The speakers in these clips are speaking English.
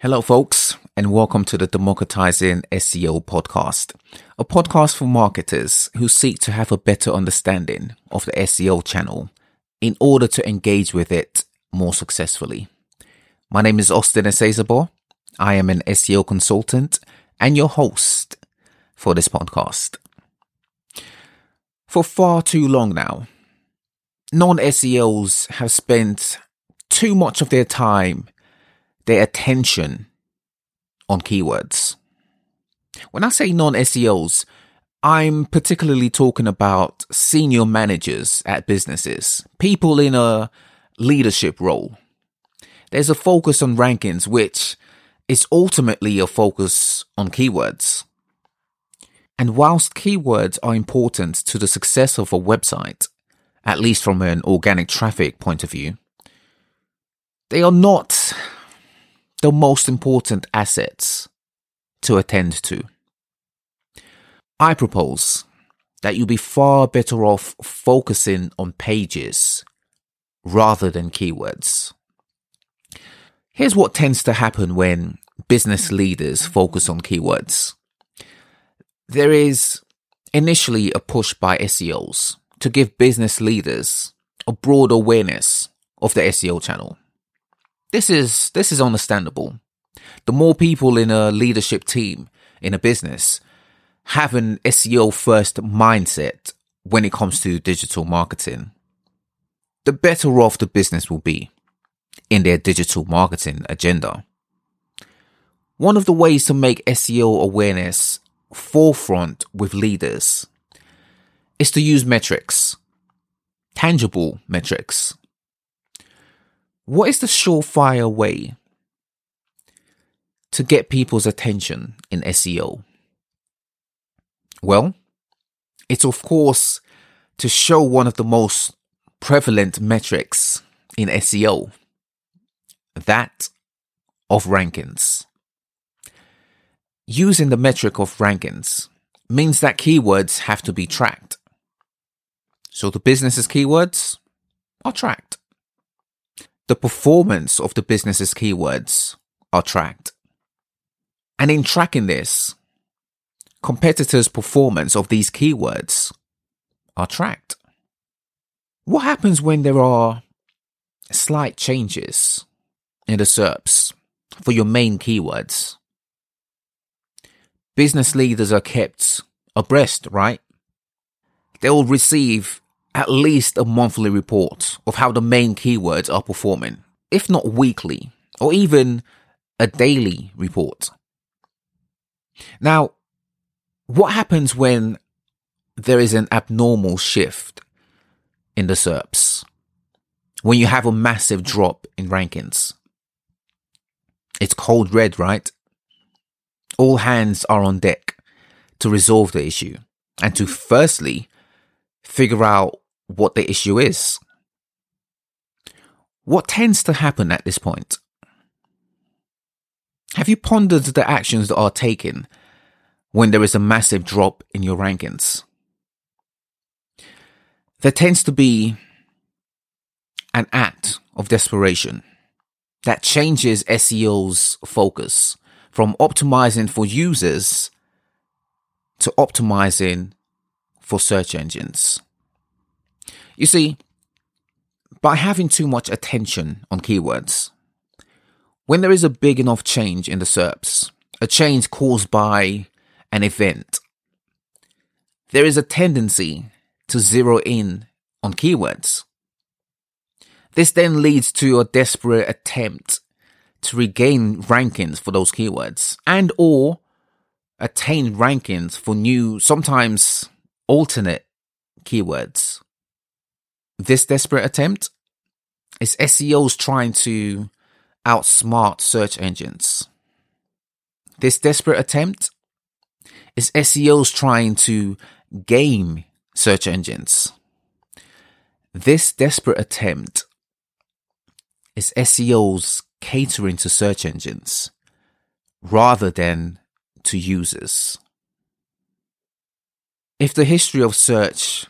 Hello, folks, and welcome to the Democratizing SEO podcast, a podcast for marketers who seek to have a better understanding of the SEO channel in order to engage with it more successfully. My name is Austin Esezobor. I am an SEO consultant and your host for this podcast. For far too long now, non SEOs have spent too much of their time their attention on keywords. When I say non SEOs, I'm particularly talking about senior managers at businesses, people in a leadership role. There's a focus on rankings, which is ultimately a focus on keywords. And whilst keywords are important to the success of a website, at least from an organic traffic point of view, they are not the most important assets to attend to. I propose that you be far better off focusing on pages rather than keywords. Here's what tends to happen when business leaders focus on keywords. There is initially a push by SEOs to give business leaders a broad awareness of the SEO channel. This is, this is understandable. The more people in a leadership team in a business have an SEO first mindset when it comes to digital marketing, the better off the business will be in their digital marketing agenda. One of the ways to make SEO awareness forefront with leaders is to use metrics, tangible metrics what is the surefire way to get people's attention in SEO? Well, it's of course to show one of the most prevalent metrics in SEO, that of rankings. Using the metric of rankings means that keywords have to be tracked. So the business's keywords are tracked the performance of the business's keywords are tracked. And in tracking this, competitors' performance of these keywords are tracked. What happens when there are slight changes in the SERPs for your main keywords? Business leaders are kept abreast, right? They'll receive at least a monthly report of how the main keywords are performing, if not weekly, or even a daily report. Now, what happens when there is an abnormal shift in the SERPs? When you have a massive drop in rankings? It's cold red, right? All hands are on deck to resolve the issue and to firstly figure out what the issue is. What tends to happen at this point? Have you pondered the actions that are taken when there is a massive drop in your rankings? There tends to be an act of desperation that changes SEO's focus from optimizing for users to optimizing for search engines. You see, by having too much attention on keywords, when there is a big enough change in the SERPs, a change caused by an event, there is a tendency to zero in on keywords. This then leads to a desperate attempt to regain rankings for those keywords and or attain rankings for new, sometimes alternate keywords this desperate attempt is SEOs trying to outsmart search engines. This desperate attempt is SEOs trying to game search engines. This desperate attempt is SEOs catering to search engines rather than to users. If the history of search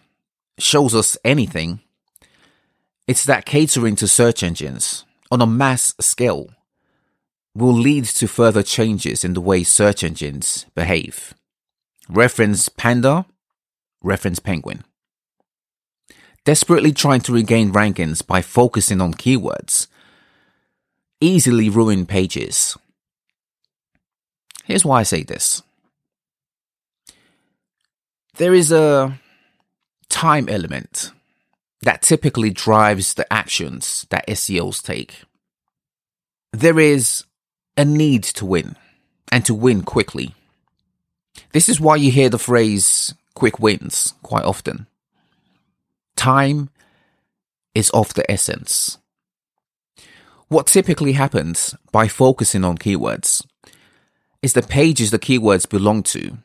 shows us anything, it's that catering to search engines on a mass scale will lead to further changes in the way search engines behave. Reference Panda, reference Penguin. Desperately trying to regain rankings by focusing on keywords easily ruin pages. Here's why I say this. There is a time element that typically drives the actions that SEOs take. There is a need to win and to win quickly. This is why you hear the phrase quick wins quite often. Time is of the essence. What typically happens by focusing on keywords is the pages the keywords belong to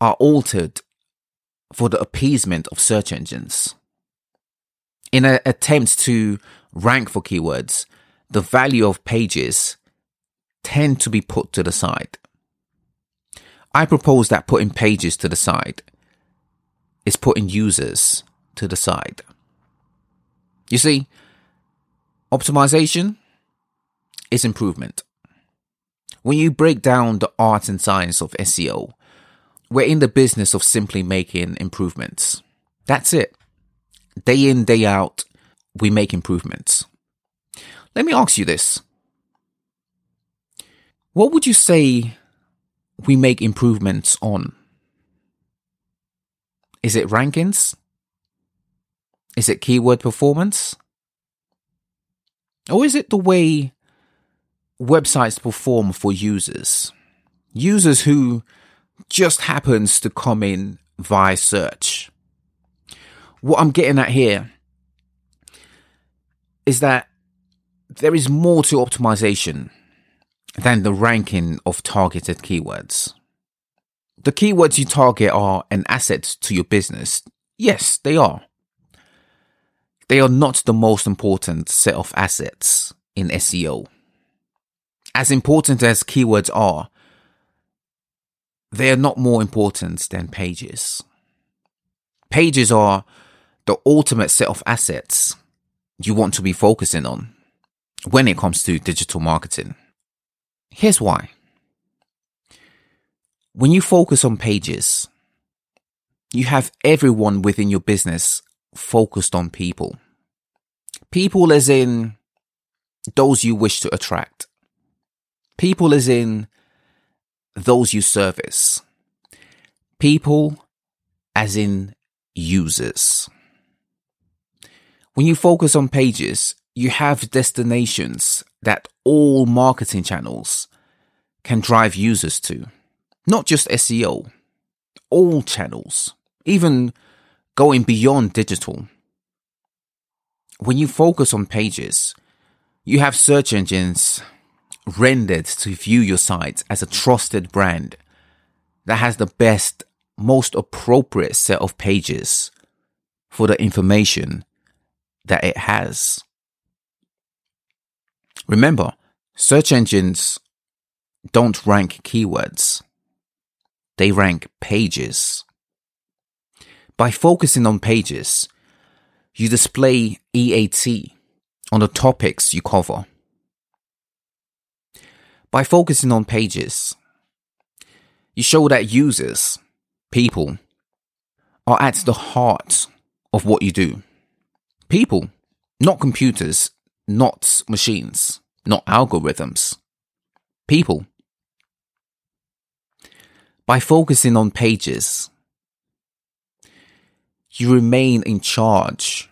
are altered for the appeasement of search engines. In an attempt to rank for keywords, the value of pages tend to be put to the side. I propose that putting pages to the side is putting users to the side. You see, optimization is improvement. When you break down the art and science of SEO, we're in the business of simply making improvements. That's it. Day in, day out, we make improvements. Let me ask you this. What would you say we make improvements on? Is it rankings? Is it keyword performance? Or is it the way websites perform for users? Users who just happens to come in via search. What I'm getting at here is that there is more to optimization than the ranking of targeted keywords. The keywords you target are an asset to your business. Yes, they are. They are not the most important set of assets in SEO. As important as keywords are, they are not more important than pages. Pages are the ultimate set of assets you want to be focusing on when it comes to digital marketing. Here's why. When you focus on pages, you have everyone within your business focused on people. People as in those you wish to attract. People as in those you service. People as in users. When you focus on pages, you have destinations that all marketing channels can drive users to. Not just SEO, all channels, even going beyond digital. When you focus on pages, you have search engines rendered to view your site as a trusted brand that has the best, most appropriate set of pages for the information that it has. Remember, search engines don't rank keywords. They rank pages. By focusing on pages, you display EAT on the topics you cover. By focusing on pages, you show that users, people, are at the heart of what you do. People, not computers, not machines, not algorithms. People. By focusing on pages, you remain in charge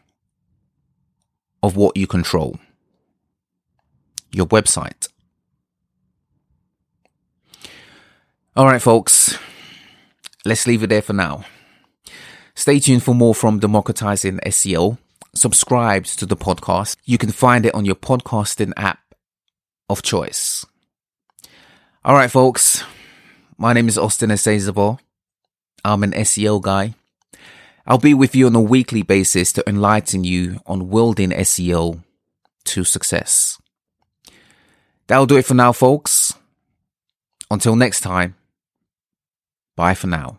of what you control. Your website. All right, folks, let's leave it there for now. Stay tuned for more from Democratizing SEO. Subscribe to the podcast. You can find it on your podcasting app of choice. All right, folks, my name is Austin Esezobor. I'm an SEO guy. I'll be with you on a weekly basis to enlighten you on wielding SEO to success. That'll do it for now, folks. Until next time. Bye for now.